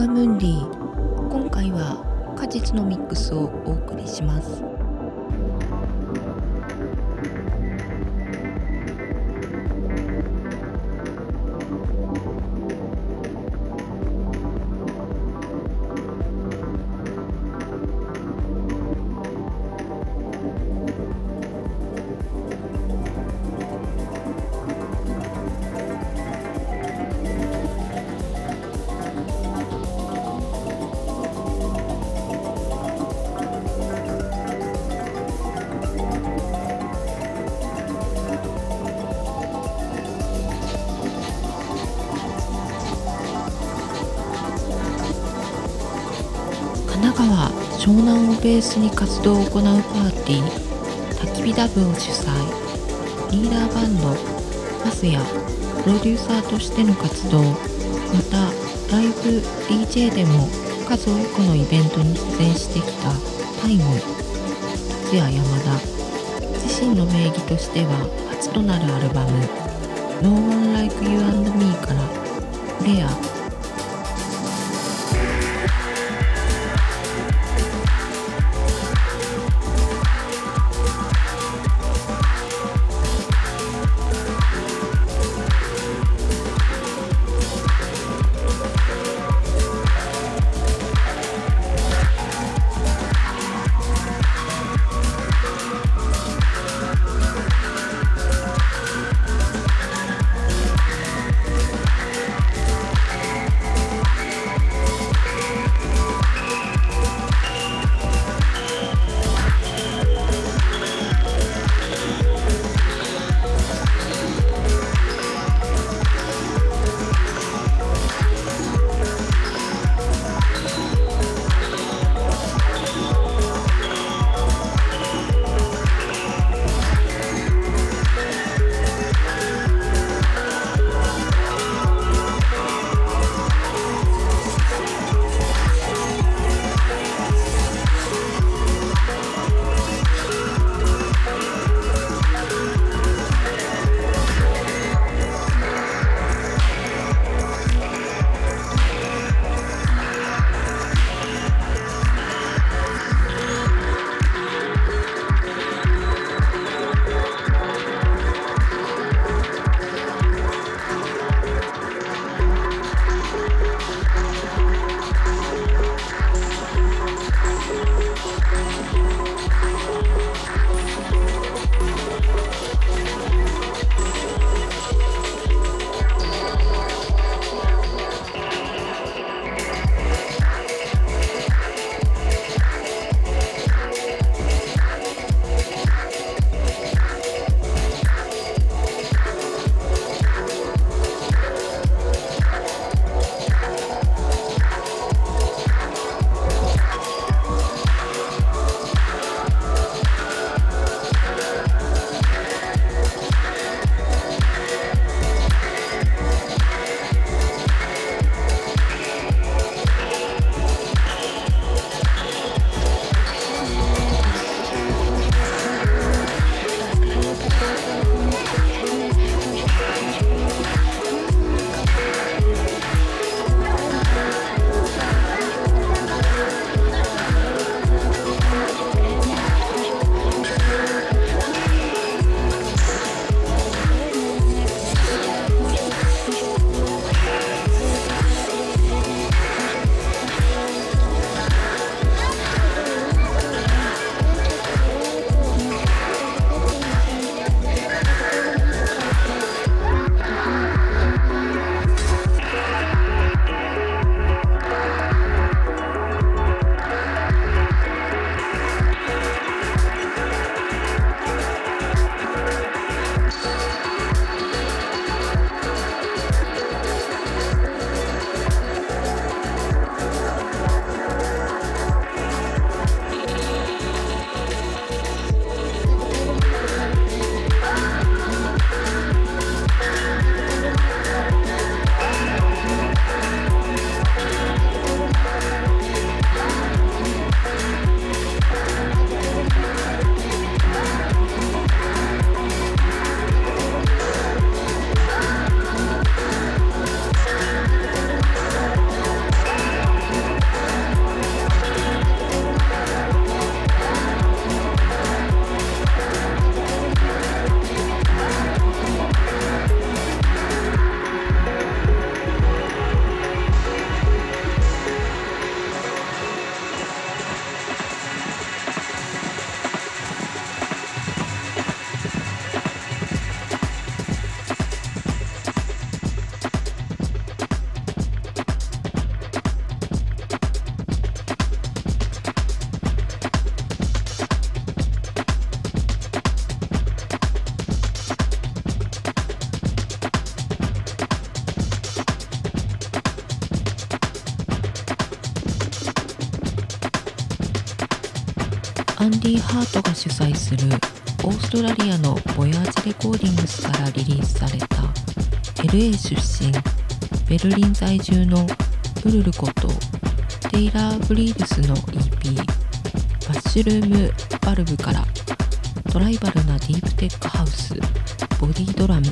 カムンディ今回は果実のミックスをお送りします。湘南をベースに活動を行うパーティー焚き火ダブを主催。リーダーバンドマスやプロデューサーとしての活動またライブ DJ でも数多くのイベントに出演してきたタイム達也山田。自身の名義としては初となるアルバム「No One Like You and Me」から「レア」アするオーストラリアのボヤージレコーディングスからリリースされた LA 出身ベルリン在住のウルルことテイラー・ブリールスの EP バッシュルーム・バルブからトライバルなディープテックハウスボディドラム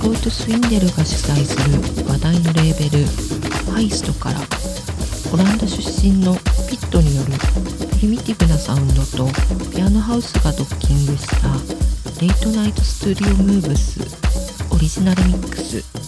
トロイト・スウィンデルが主催する話題のレーベルハイストからオランダ出身のピットによるプリミティブなサウンドとピアノハウスがドッキングした Late Night Studio Moves Original Mix。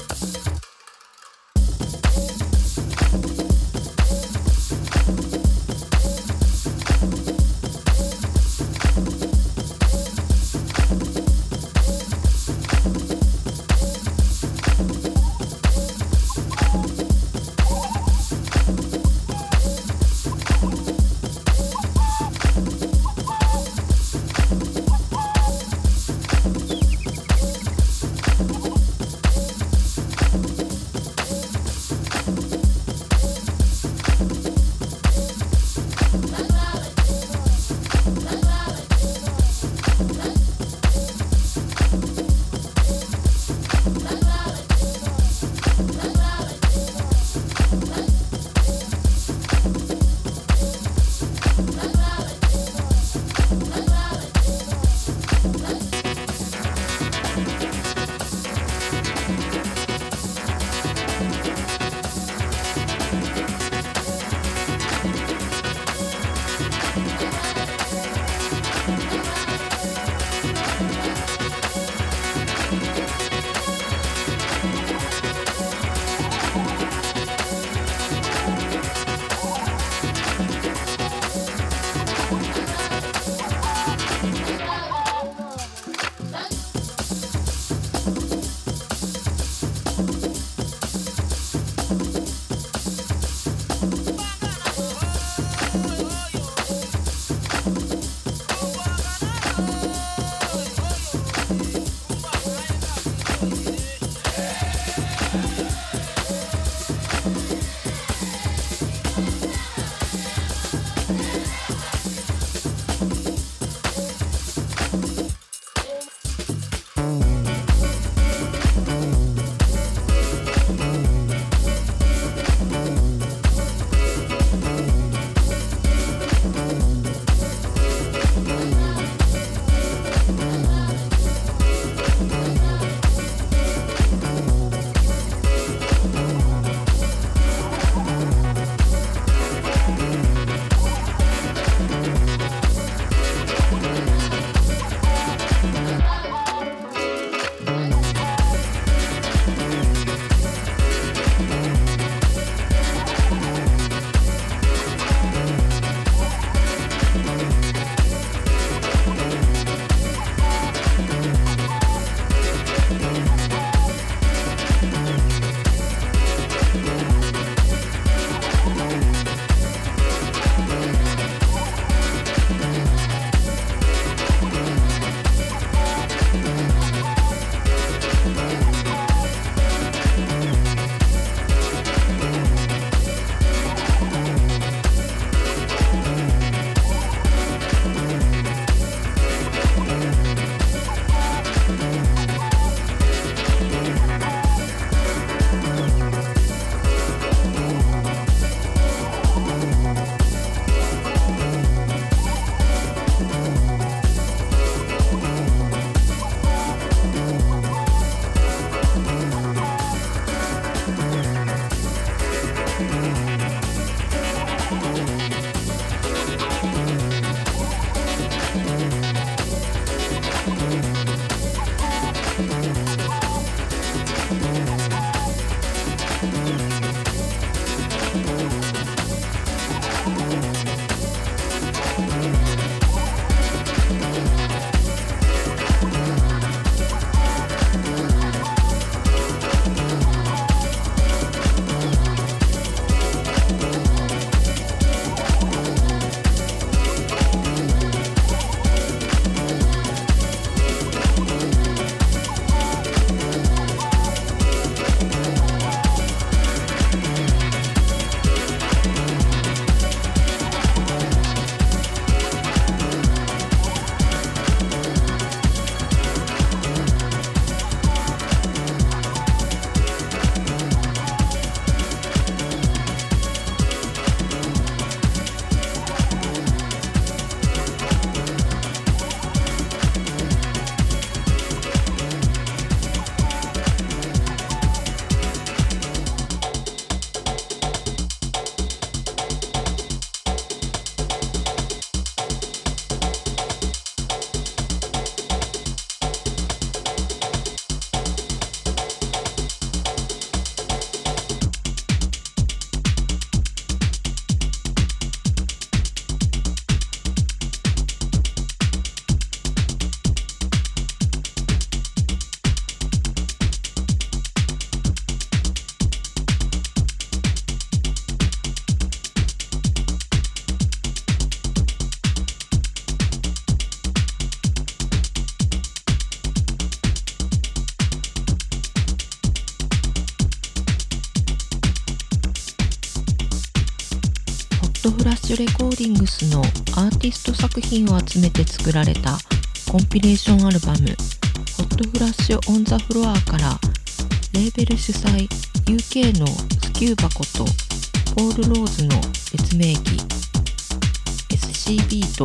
ットフラッシュレコーディングスのアーティスト作品を集めて作られたコンピレーションアルバム「 Hotflush on the Floor」からレーベル主催 UK のスキューバことポール・ローズの別名義 SCB と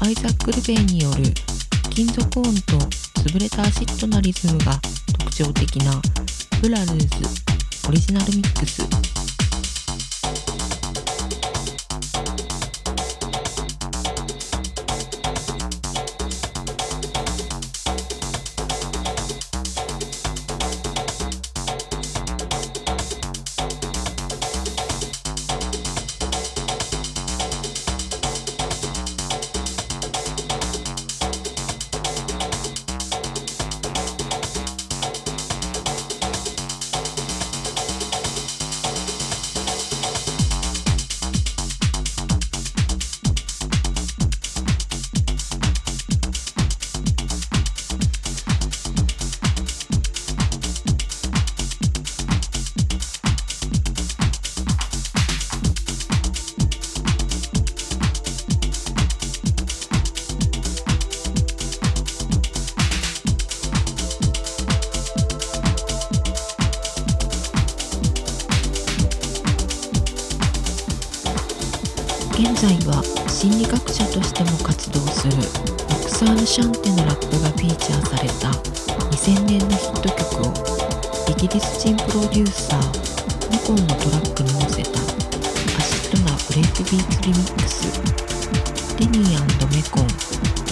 アイザック・ルベイによる金属音と潰れたアシッドなリズムが特徴的なブラルーズ Original Mix。現在は心理学者としても活動するオクサーヌ・シャンテのラップがフィーチャーされた2000年のヒット曲をイギリス人プロデューサーニコンのトラックに乗せたアシッドなブレイクビーツリミックスデニーメコンフ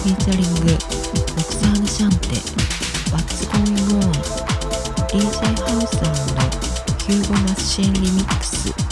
ィーチャリングオクサーヌ・シャンテ What's Going On DJ ハウスヒューゴ・マッシンリミックス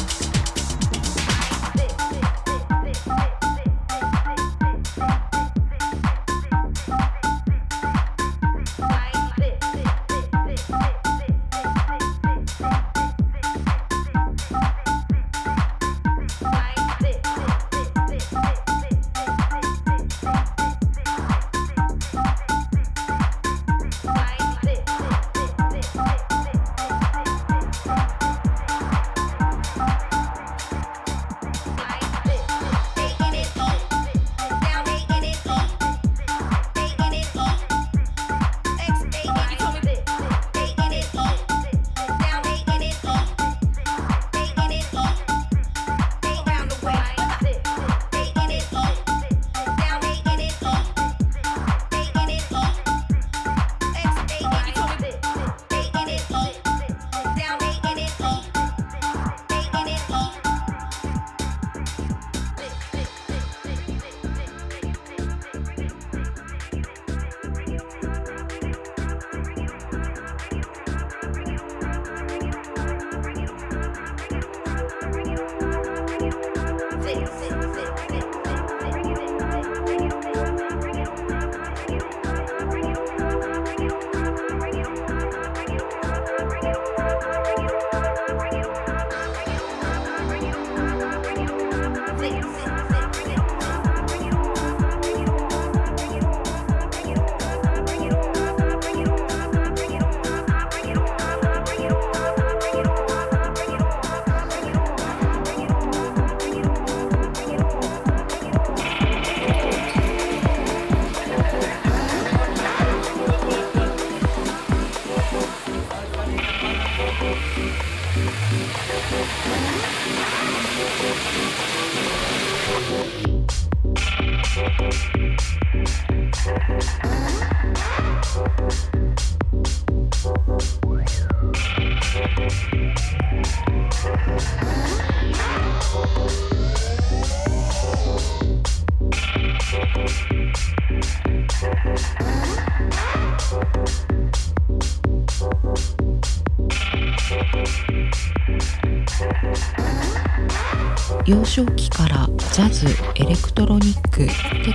幼少期からジャズエレクトロニックテ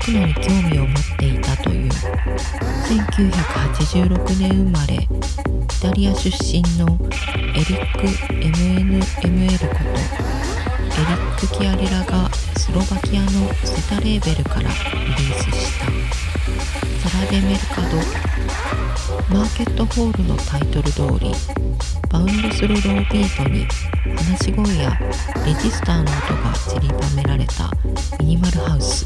クノに興味を持っていたという。1986年生まれイタリア出身のエリック MNML ことエリック・キアレラがスロバキアのセタレーベルからリリースした。サラデ・メルカドマーケットホールのタイトル通りバウンドするロービートに話し声やレジスターの音が散りばめられたミニマルハウス。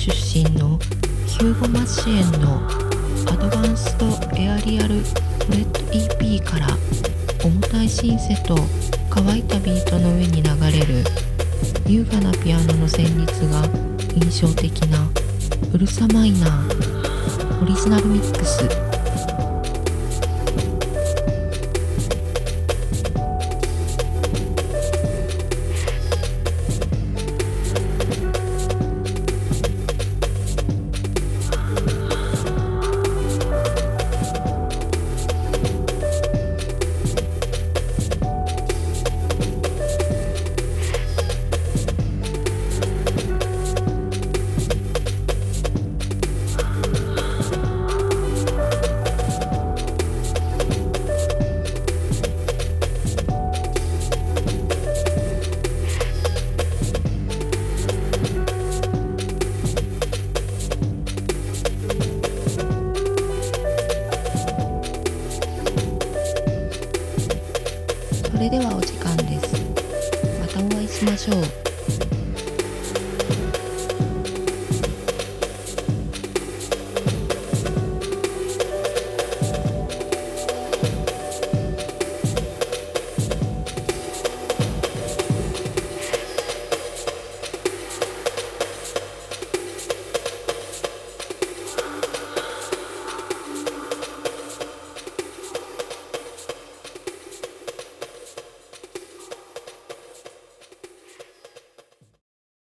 出身のヒューゴ・マシエンのアドバンストエアリアルトレット EP から重たいシンセと乾いたビートの上に流れる優雅なピアノの旋律が印象的なうるさマイナーオリジナルミックス